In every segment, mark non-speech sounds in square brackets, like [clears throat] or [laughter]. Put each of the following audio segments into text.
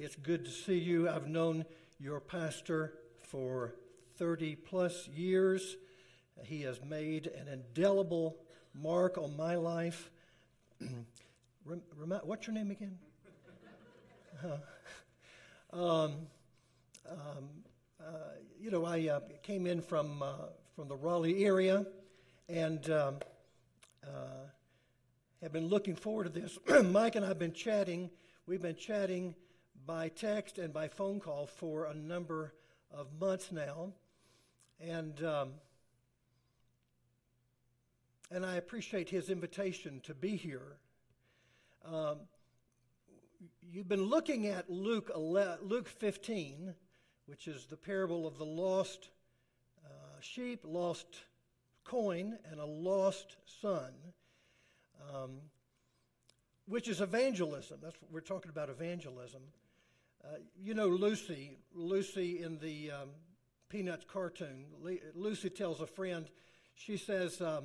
It's good to see you. I've known your pastor for 30 plus years. He has made an indelible mark on my life. [clears throat] What's your name again? Uh, [laughs] um, um, uh, you know, I uh, came in from uh, from the Raleigh area, and um, uh, have been looking forward to this. [clears throat] Mike and I have been chatting. We've been chatting by text and by phone call for a number of months now. And, um, and I appreciate his invitation to be here. Um, you've been looking at Luke, 11, Luke 15, which is the parable of the lost uh, sheep, lost coin, and a lost son, um, which is evangelism. That's what we're talking about evangelism. Uh, you know Lucy, Lucy in the um, Peanuts cartoon. Lucy tells a friend, she says, um,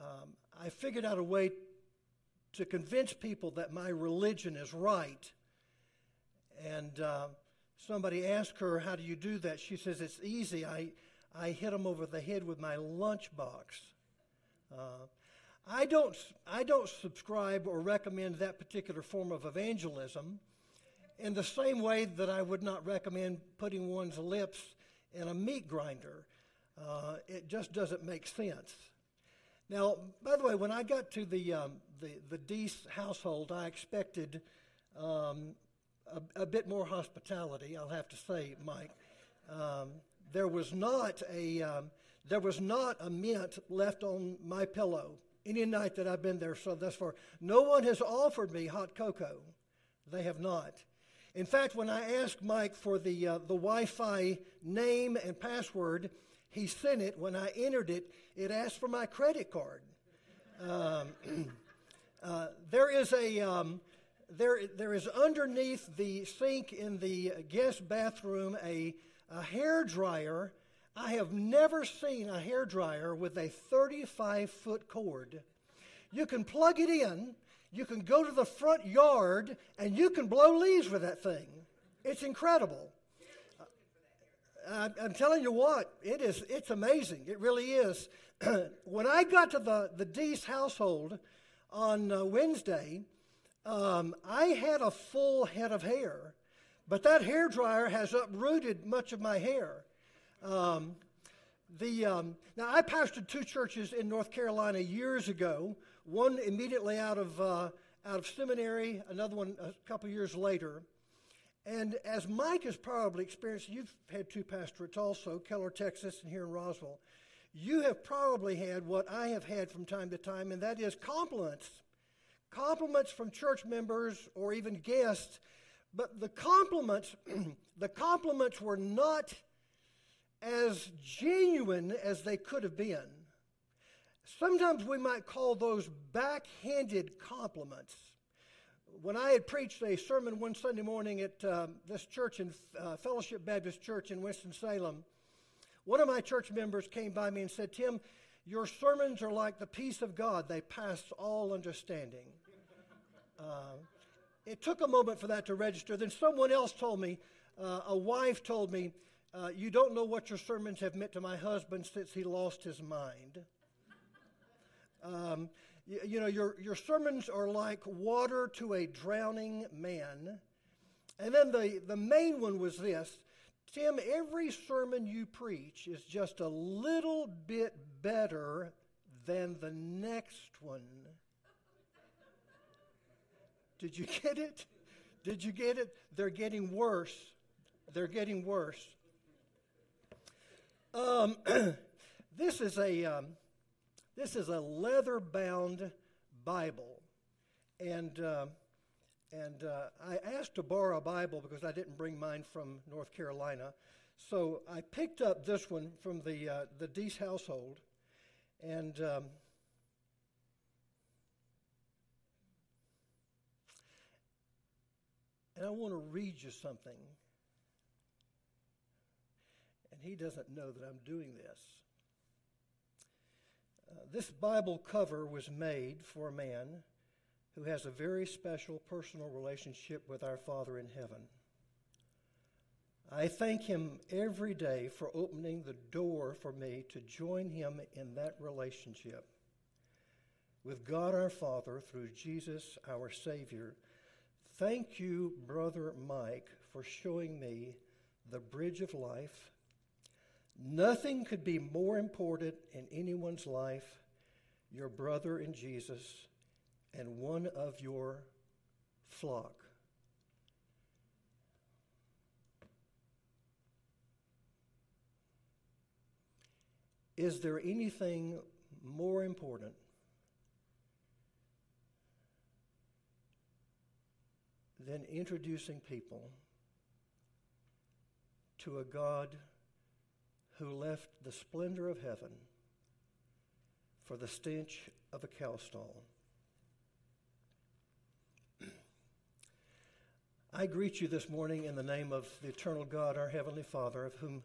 um, I figured out a way to convince people that my religion is right. And uh, somebody asked her, How do you do that? She says, It's easy. I, I hit them over the head with my lunchbox. Uh, I, don't, I don't subscribe or recommend that particular form of evangelism in the same way that I would not recommend putting one's lips in a meat grinder. Uh, it just doesn't make sense. Now, by the way, when I got to the um, the, the Deese household, I expected um, a, a, bit more hospitality. I'll have to say, Mike. Um, there was not a um, there was not a mint left on my pillow any night that I've been there so thus far. No one has offered me hot cocoa. They have not. In fact, when I asked Mike for the, uh, the Wi Fi name and password, he sent it. When I entered it, it asked for my credit card. Um, [clears throat] uh, there is a. Um, there, there is underneath the sink in the guest bathroom a, a hair dryer. I have never seen a hair dryer with a 35 foot cord. You can plug it in, you can go to the front yard and you can blow leaves with that thing. It's incredible. Uh, I'm telling you what, it is, it's amazing. It really is. [clears throat] when I got to the, the Deese household on uh, Wednesday, um, I had a full head of hair, but that hair dryer has uprooted much of my hair. Um, the, um, now, I pastored two churches in North Carolina years ago one immediately out of, uh, out of seminary, another one a couple years later. And as Mike has probably experienced, you've had two pastorates also, Keller, Texas, and here in Roswell. You have probably had what I have had from time to time, and that is compliments. Compliments from church members or even guests. But the compliments, [clears throat] the compliments were not as genuine as they could have been. Sometimes we might call those backhanded compliments. When I had preached a sermon one Sunday morning at uh, this church in uh, Fellowship Baptist Church in Winston-Salem, one of my church members came by me and said, Tim, your sermons are like the peace of God. They pass all understanding. [laughs] Uh, it took a moment for that to register. Then someone else told me, uh, a wife told me, uh, You don't know what your sermons have meant to my husband since he lost his mind. Um, you, you, know, your, your sermons are like water to a drowning man. And then the, the main one was this Tim, every sermon you preach is just a little bit better than the next one. Did you get it? Did you get it? They're getting worse. They're getting worse. Um, [clears throat] this is a um, this is a leather bound Bible. And, uh, and uh, I asked to borrow a Bible because I didn't bring mine from North Carolina. So I picked up this one from the, uh, the Deese household. And um, and I want to read you something. And he doesn't know that I'm doing this. This Bible cover was made for a man who has a very special personal relationship with our Father in heaven. I thank him every day for opening the door for me to join him in that relationship with God our Father through Jesus our Savior. Thank you, Brother Mike, for showing me the bridge of life. Nothing could be more important in anyone's life, your brother in Jesus, and one of your flock. Is there anything more important than introducing people to a God who left the splendor of heaven for the stench of a cow stall? [clears throat] I greet you this morning in the name of the eternal God, our heavenly Father, of whom,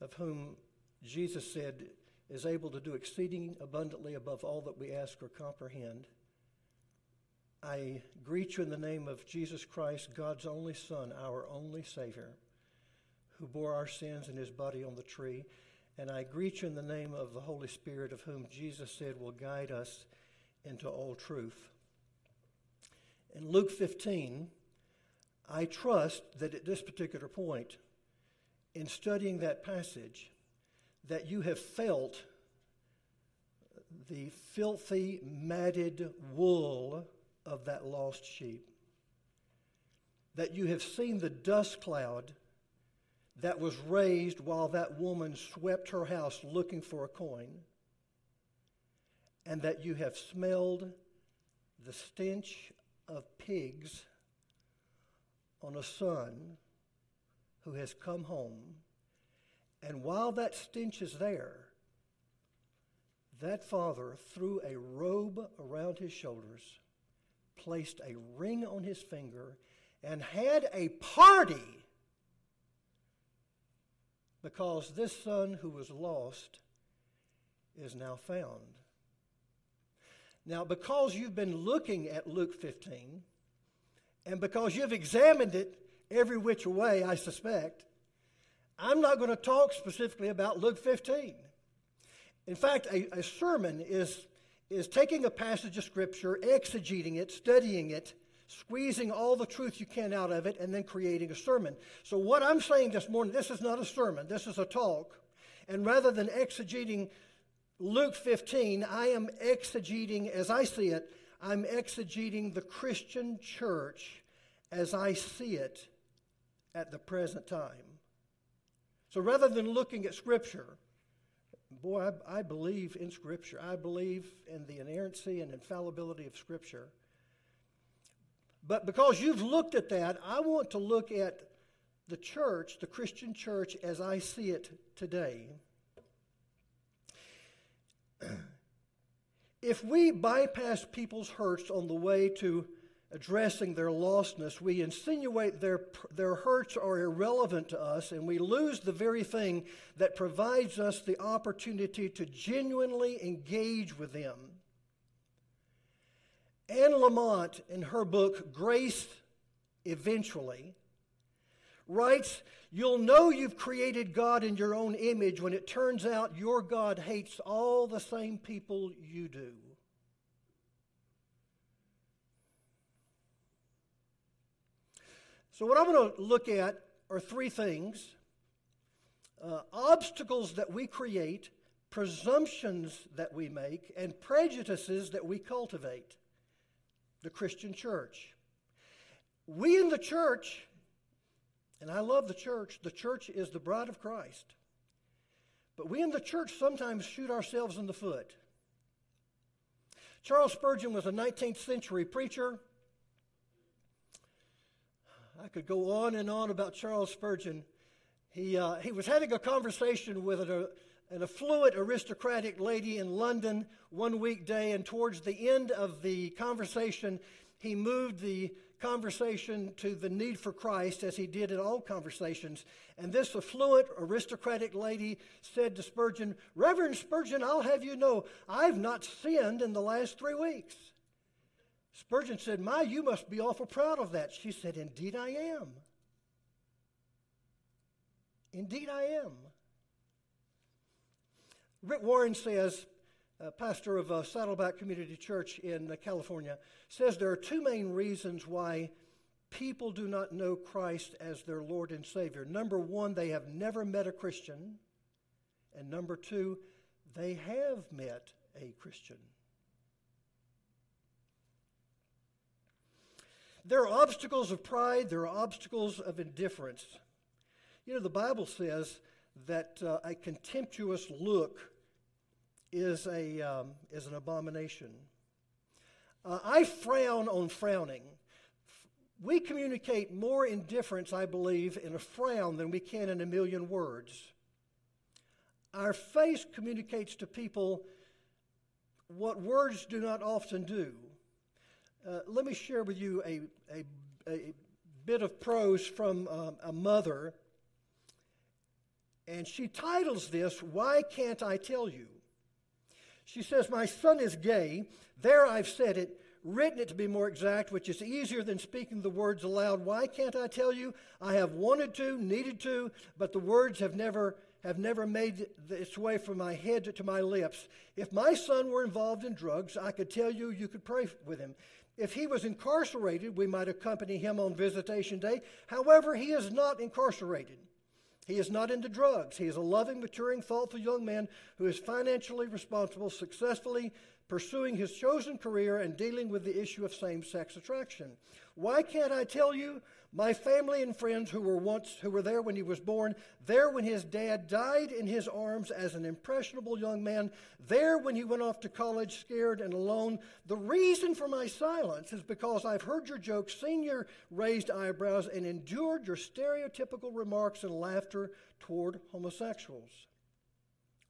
of whom Jesus said is able to do exceeding abundantly above all that we ask or comprehend. I greet you in the name of Jesus Christ, God's only Son, our only Savior, who bore our sins in his body on the tree. And I greet you in the name of the Holy Spirit, of whom Jesus said will guide us into all truth. In Luke 15, I trust that at this particular point, in studying that passage, that you have felt the filthy, matted wool of that lost sheep. That you have seen the dust cloud that was raised while that woman swept her house looking for a coin. And that you have smelled the stench of pigs on a son who has come home. And while that stench is there, that father threw a robe around his shoulders, placed a ring on his finger, and had a party because this son who was lost is now found. Now, because you've been looking at Luke 15, and because you've examined it every which way, I suspect, I'm not going to talk specifically about Luke 15. In fact, a, a sermon is, is taking a passage of Scripture, exegeting it, studying it, squeezing all the truth you can out of it, and then creating a sermon. So, what I'm saying this morning, this is not a sermon, this is a talk. And rather than exegeting Luke 15, I am exegeting, as I see it, I'm exegeting the Christian church as I see it at the present time. So rather than looking at Scripture, boy, I, I, believe in Scripture. I believe in the inerrancy and infallibility of Scripture. But because you've looked at that, I want to look at the church, the Christian church, as I see it today. [clears throat] If we bypass people's hurts on the way to addressing their lostness, we insinuate their, their hurts are irrelevant to us, and we lose the very thing that provides us the opportunity to genuinely engage with them. Anne Lamott, in her book, Grace Eventually, writes, You'll know you've created God in your own image when it turns out your God hates all the same people you do. So, what I'm going to look at are three things uh, obstacles that we create, presumptions that we make, and prejudices that we cultivate. The Christian church. We in the church and I love the church. The church is the bride of Christ. But we in the church sometimes shoot ourselves in the foot. Charles Spurgeon was a 19th century preacher. I could go on and on about Charles Spurgeon. He, uh, he was having a conversation with an, an affluent aristocratic lady in London one weekday, and towards the end of the conversation, he moved the conversation to the need for Christ, as he did in all conversations. And this affluent, aristocratic lady said to Spurgeon, Reverend Spurgeon, I'll have you know, I've not sinned in the last three weeks. Spurgeon said, My, you must be awful proud of that. She said, Indeed, I am. Indeed, I am. Rick Warren says, uh, pastor of uh, Saddleback Community Church in uh, California, says there are two main reasons why people do not know Christ as their Lord and Savior. Number one, they have never met a Christian. And number two, they have met a Christian. There are obstacles of pride, there are obstacles of indifference. You know, the Bible says that uh, a contemptuous look is, a, um, is an abomination. Uh, I frown on frowning. We communicate more indifference, I believe, in a frown than we can in a million words. Our face communicates to people what words do not often do. Uh, let me share with you a, a, a bit of prose from um, a mother. And she titles this, Why Can't I Tell You? She says, My son is gay. There I've said it, written it to be more exact, which is easier than speaking the words aloud. Why can't I tell you? I have wanted to, needed to, but the words have never have never made its way from my head to my lips. If my son were involved in drugs, I could tell you you could pray with him. If he was incarcerated, we might accompany him on visitation day. However, he is not incarcerated. He is not into drugs. He is a loving, maturing, thoughtful young man who is financially responsible, successfully pursuing his chosen career and dealing with the issue of same sex attraction. Why can't I tell you? My family and friends who were once who were there when he was born, there when his dad died in his arms as an impressionable young man, there when he went off to college scared and alone. The reason for my silence is because I've heard your jokes, seen your raised eyebrows, and endured your stereotypical remarks and laughter toward homosexuals.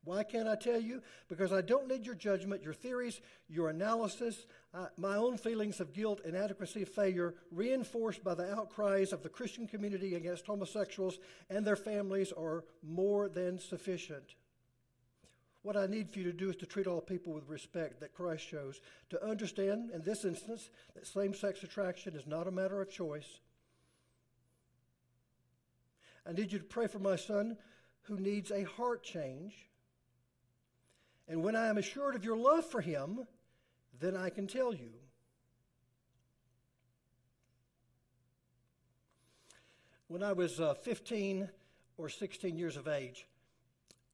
Why can't I tell you? Because I don't need your judgment, your theories, your analysis, my own feelings of guilt, inadequacy, failure, reinforced by the outcries of the Christian community against homosexuals and their families, are more than sufficient. What I need for you to do is to treat all people with respect that Christ shows, to understand, in this instance, that same sex attraction is not a matter of choice. I need you to pray for my son who needs a heart change and when I am assured of your love for him, then I can tell you. When I was uh, 15 or 16 years of age,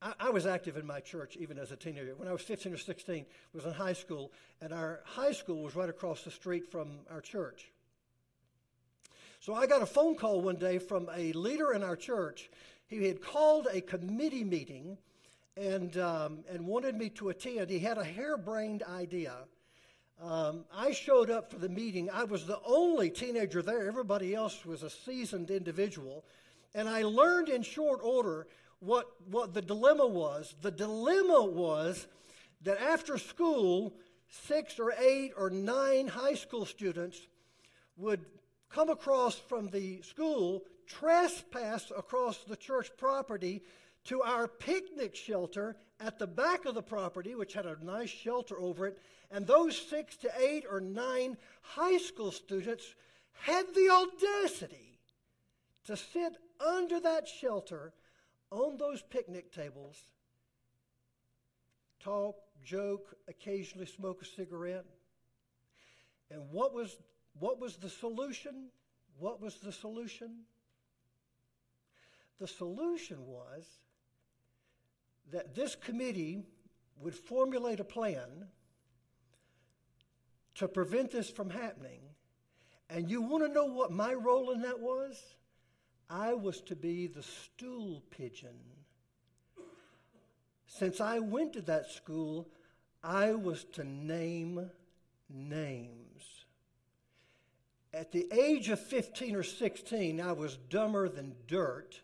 I, I, was active in my church even as a teenager. When I was 15 or 16, I was in high school, and our high school was right across the street from our church. So I got a phone call one day from a leader in our church. He had called a committee meeting and, um, and wanted me to attend. He had a harebrained idea. Um, I showed up for the meeting. I was the only teenager there. Everybody else was a seasoned individual. And I learned in short order what, what the dilemma was. The dilemma was that after school, six or eight or nine high school students would come across from the school, trespass across the church property, to our picnic shelter at the back of the property, which had a nice shelter over it. And those six to eight or nine high school students had the audacity to sit under that shelter on those picnic tables, talk, joke, occasionally smoke a cigarette. And what was, what was the solution? What was the solution? The solution was that this committee would formulate a plan to prevent this from happening. And you want to know what my role in that was? I was to be the stool pigeon. Since I went to that school, I was to name names. At the age of 15 or 16, I was dumber than dirt.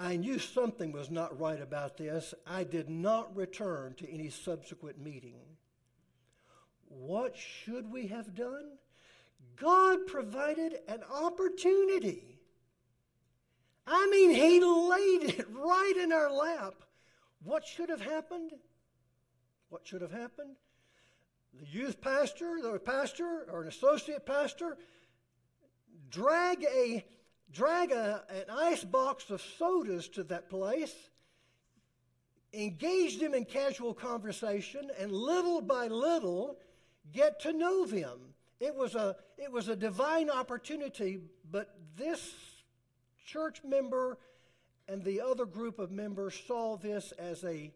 I knew something was not right about this. I did not return to any subsequent meeting. What should we have done? God provided an opportunity. I mean, He laid it right in our lap. What should have happened? What should have happened? the youth pastor, the pastor, or an associate pastor, drag a drag a, an ice box of sodas to that place, engage them in casual conversation, and little by little get to know them. It was a it was a divine opportunity, but this church member and the other group of members saw this as a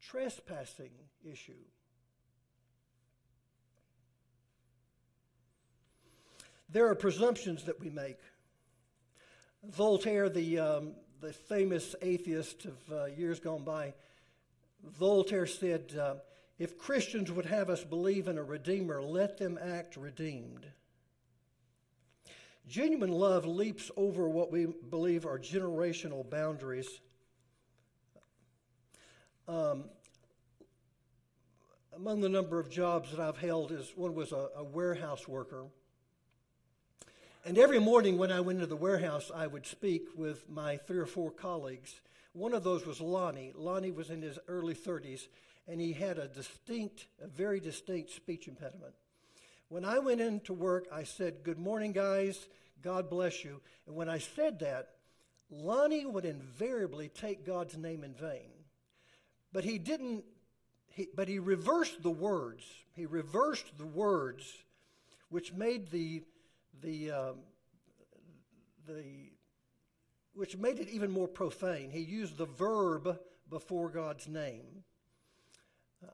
trespassing issue. There are presumptions that we make. Voltaire, the, um, the famous atheist of uh, years gone by, Voltaire said, uh, If Christians would have us believe in a Redeemer, let them act redeemed. Genuine love leaps over what we believe are generational boundaries. Um, among the number of jobs that I've held is one was a, a warehouse worker. And every morning when I went into the warehouse, I would speak with my three or four colleagues. One of those was Lonnie. Lonnie was in his early 30s, and he had a distinct, a very distinct speech impediment. When I went into work, I said, Good morning, guys. God bless you. And when I said that, Lonnie would invariably take God's name in vain. But he didn't, he, but he reversed the words. He reversed the words, which made the, the, um, the, which made it even more profane. He used the verb before God's name.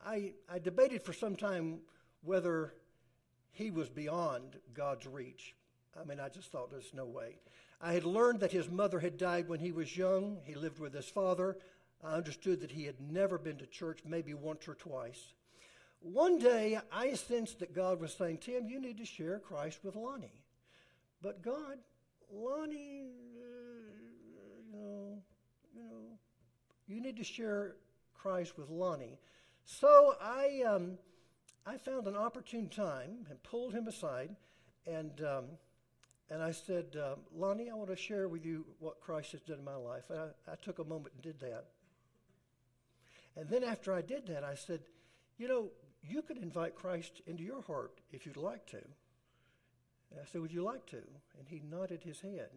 I, I debated for some time whether he was beyond God's reach. I mean, I just thought there's no way. I had learned that his mother had died when he was young. He lived with his father. I understood that he had never been to church, maybe once or twice. One day, I sensed that God was saying, Tim, you need to share Christ with Lonnie. But God, Lonnie, uh, you know, you know, you need to share Christ with Lonnie. So I, um, I found an opportune time and pulled him aside and um, and I said, uh, Lonnie, I want to share with you what Christ has done in my life. And I, I took a moment and did that. And then after I did that, I said, You know, you could invite Christ into your heart if you'd like to. And I said, Would you like to? And he nodded his head.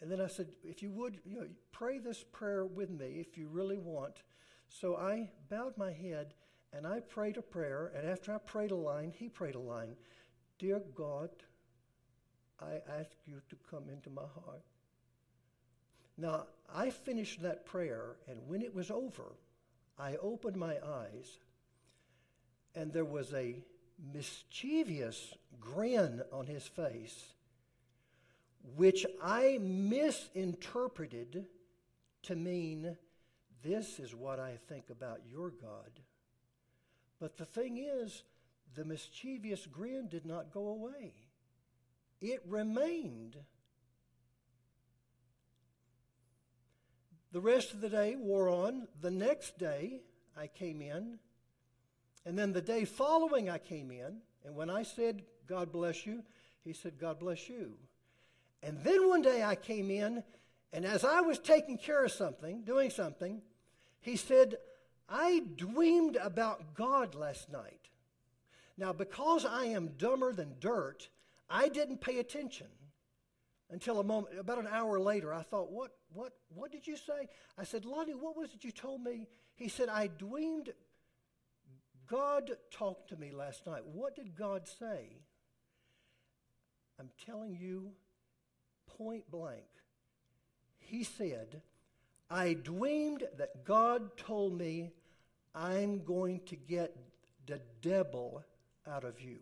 And then I said, If you would, you know, pray this prayer with me if you really want. So I bowed my head and I prayed a prayer. And after I prayed a line, he prayed a line Dear God, I ask you to come into my heart. Now, I finished that prayer, and when it was over, I opened my eyes, and there was a mischievous grin on his face, which I misinterpreted to mean, This is what I think about your God. But the thing is, the mischievous grin did not go away it remained. The rest of the day wore on. The next day, I came in. And then the day following, I came in. And when I said, God bless you, he said, God bless you. And then one day I came in, and as I was taking care of something, doing something, he said, I dreamed about God last night. Now, because I am dumber than dirt, I didn't pay attention until a moment, about an hour later. I thought, what, what, what did you say? I said, Lonnie, what was it you told me? He said, I dreamed God talked to me last night. What did God say? I'm telling you point blank. He said, I dreamed that God told me I'm going to get the devil out of you.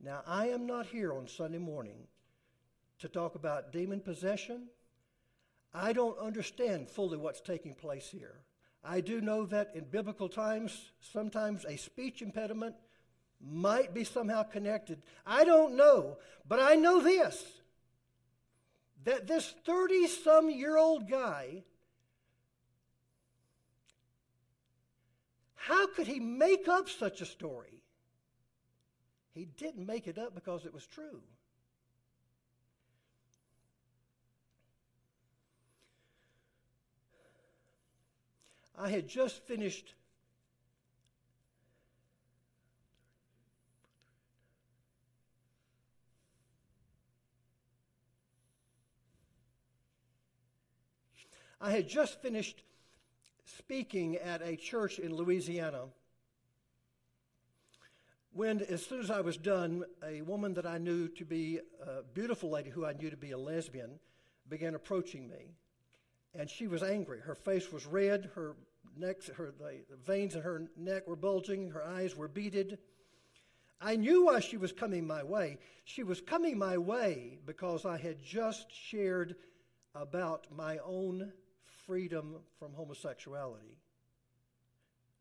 Now, I am not here on Sunday morning to talk about demon possession. I don't understand fully what's taking place here. I do know that in biblical times, sometimes a speech impediment might be somehow connected. I don't know, but I know this that this 30 some year old guy, how could he make up such a story? He didn't make it up because it was true. I had just finished I had just finished speaking at a church in Louisiana when, as soon as I was done, a woman that I knew to be a beautiful lady who I knew to be a lesbian began approaching me. And she was angry. Her face was red, her her, the, the veins in her neck were bulging, her eyes were beaded. I knew why she was coming my way. She was coming my way because I had just shared about my own freedom from homosexuality.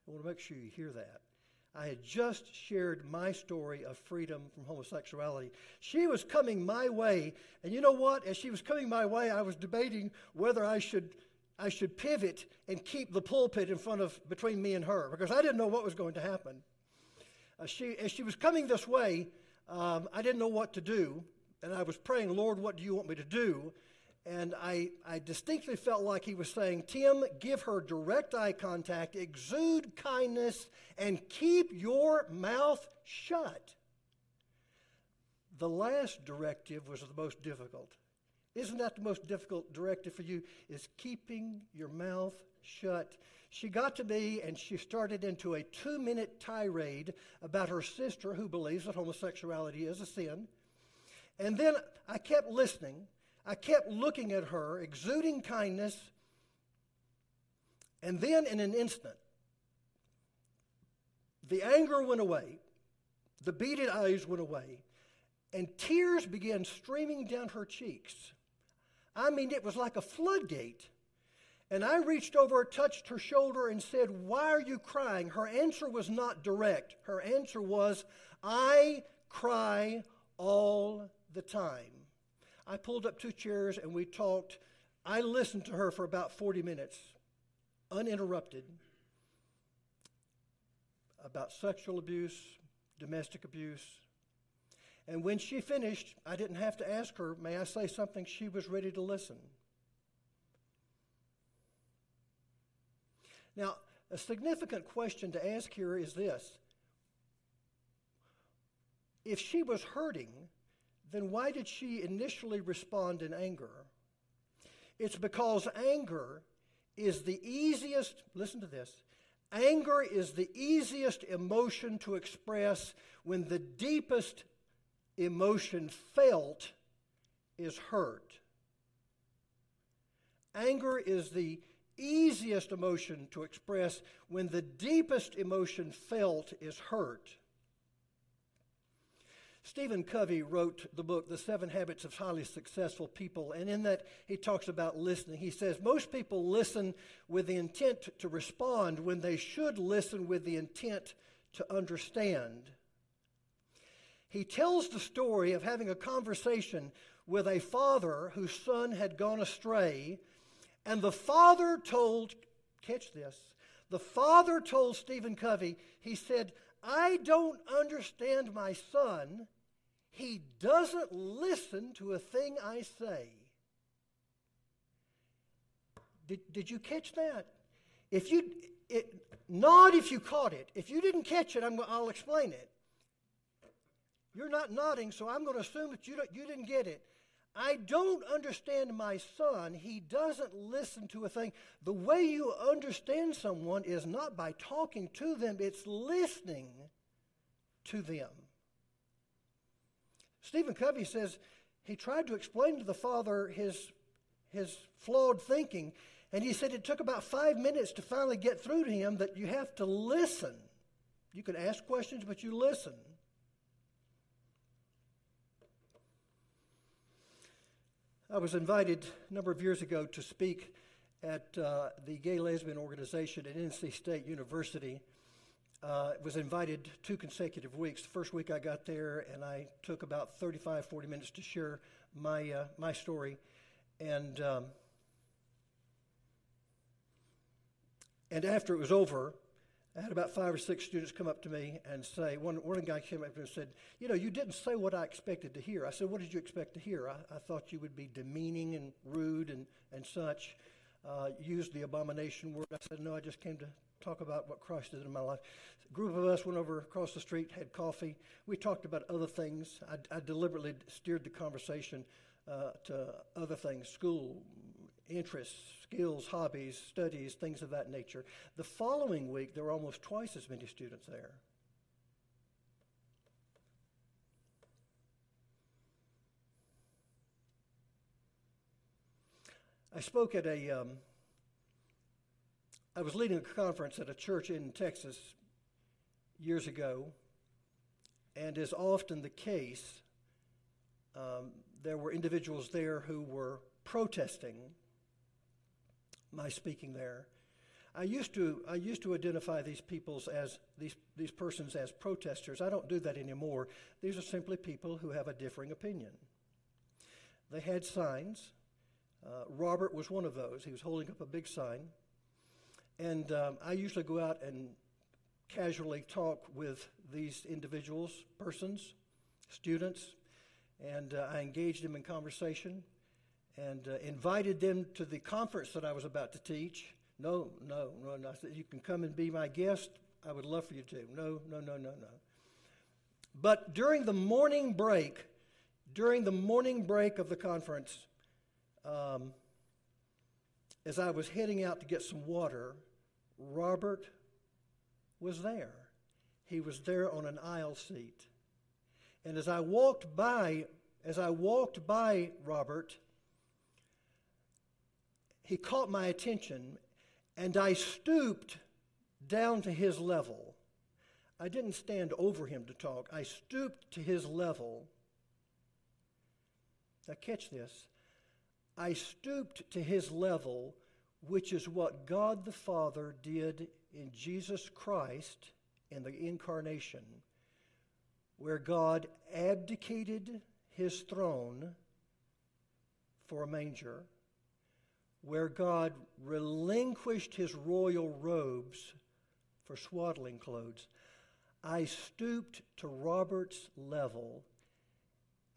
I want to make sure you hear that. I had just shared my story of freedom from homosexuality. She was coming my way, and you know what? As she was coming my way, I was debating whether I should I should pivot and keep the pulpit in front of between me and her because I didn't know what was going to happen. Uh, she, as she was coming this way, um, I didn't know what to do, and I was praying, Lord, what do you want me to do? And I, I distinctly felt like he was saying, Tim, give her direct eye contact, exude kindness, and keep your mouth shut. The last directive was the most difficult. Isn't that the most difficult directive for you? Is keeping your mouth shut. She got to me and she started into a two minute tirade about her sister who believes that homosexuality is a sin. And then I kept listening I kept looking at her, exuding kindness, and then in an instant, the anger went away, the beaded eyes went away, and tears began streaming down her cheeks. I mean, it was like a floodgate. And I reached over, touched her shoulder, and said, Why are you crying? Her answer was not direct. Her answer was, I cry all the time. I pulled up two chairs and we talked. I listened to her for about 40 minutes, uninterrupted, about sexual abuse, domestic abuse. And when she finished, I didn't have to ask her, May I say something? She was ready to listen. Now, a significant question to ask here is this If she was hurting, then why did she initially respond in anger? It's because anger is the easiest, listen to this, anger is the easiest emotion to express when the deepest emotion felt is hurt. Anger is the easiest emotion to express when the deepest emotion felt is hurt. Stephen Covey wrote the book, The Seven Habits of Highly Successful People, and in that he talks about listening. He says most people listen with the intent to respond when they should listen with the intent to understand. He tells the story of having a conversation with a father whose son had gone astray, and the father told, catch this, the father told Stephen Covey, he said, I don't understand my son he doesn't listen to a thing I say. Did, did you catch that? If you, it, nod if you caught it. If you didn't catch it, I'm, I'll explain it. You're not nodding, so I'm going to assume that you, you didn't get it. I don't understand my son. He doesn't listen to a thing. The way you understand someone is not by talking to them, it's listening to them. Stephen Covey says he tried to explain to the father his, his flawed thinking, and he said it took about five minutes to finally get through to him that you have to listen. You can ask questions, but you listen. I was invited a number of years ago to speak at uh, the Gay Lesbian Organization at NC State University uh, was invited two consecutive weeks. The first week I got there, and I took about 35, 40 minutes to share my, uh, my story. And, um, and after it was over, I had about five or six students come up to me and say, one, one guy came up to me and said, You know, you didn't say what I expected to hear. I said, What did you expect to hear? I, I thought you would be demeaning and rude and, and such. Uh, used the abomination word. I said, No, I just came to talk about what Christ did in my life. A group of us went over across the street, had coffee. We talked about other things. I, I deliberately steered the conversation uh, to other things, school, interests, skills, hobbies, studies, things of that nature. The following week, there were almost twice as many students there. I spoke at a. Um, I was leading a conference at a church in Texas years ago, and as often the case, um, there were individuals there who were protesting my speaking there. I used to I used to identify these peoples as these these persons as protesters. I don't do that anymore. These are simply people who have a differing opinion. They had signs. Uh, Robert was one of those. He was holding up a big sign, and um, I usually go out and casually talk with these individuals, persons, students, and uh, I engaged them in conversation and uh, invited them to the conference that I was about to teach. No, no, no, no. I said, You can come and be my guest. I would love for you to. No, no, no, no, no. But during the morning break, during the morning break of the conference, um, as I was heading out to get some water, Robert was there. He was there on an aisle seat. And as I walked by, as I walked by Robert, he caught my attention and I stooped down to his level. I didn't stand over him to talk. I stooped to his level. Now, catch this. I stooped to his level, which is what God the Father did in Jesus Christ in the incarnation, where God abdicated his throne for a manger, where God relinquished his royal robes for swaddling clothes. I stooped to Robert's level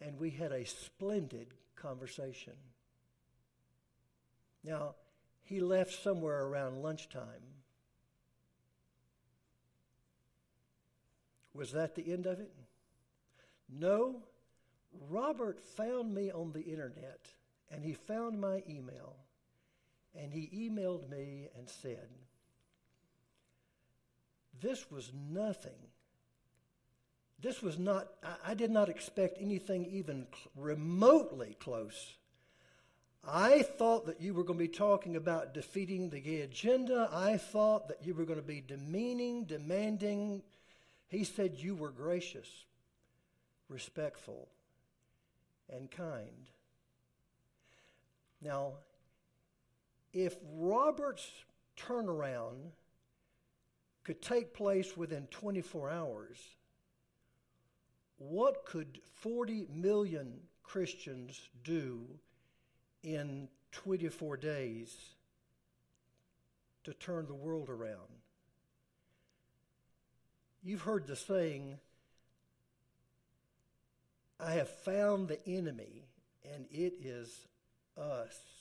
and we had a splendid conversation. Now, he left somewhere around lunchtime. Was that the end of it? No. Robert found me on the internet and he found my email and he emailed me and said, This was nothing. This was not, I, I did not expect anything even cl- remotely close. I thought that you were going to be talking about defeating the gay agenda. I thought that you were going to be demeaning, demanding. He said you were gracious, respectful, and kind. Now, if Robert's turnaround could take place within 24 hours, what could 40 million Christians do in 24 days to turn the world around? You've heard the saying, I have found the enemy, and it is us.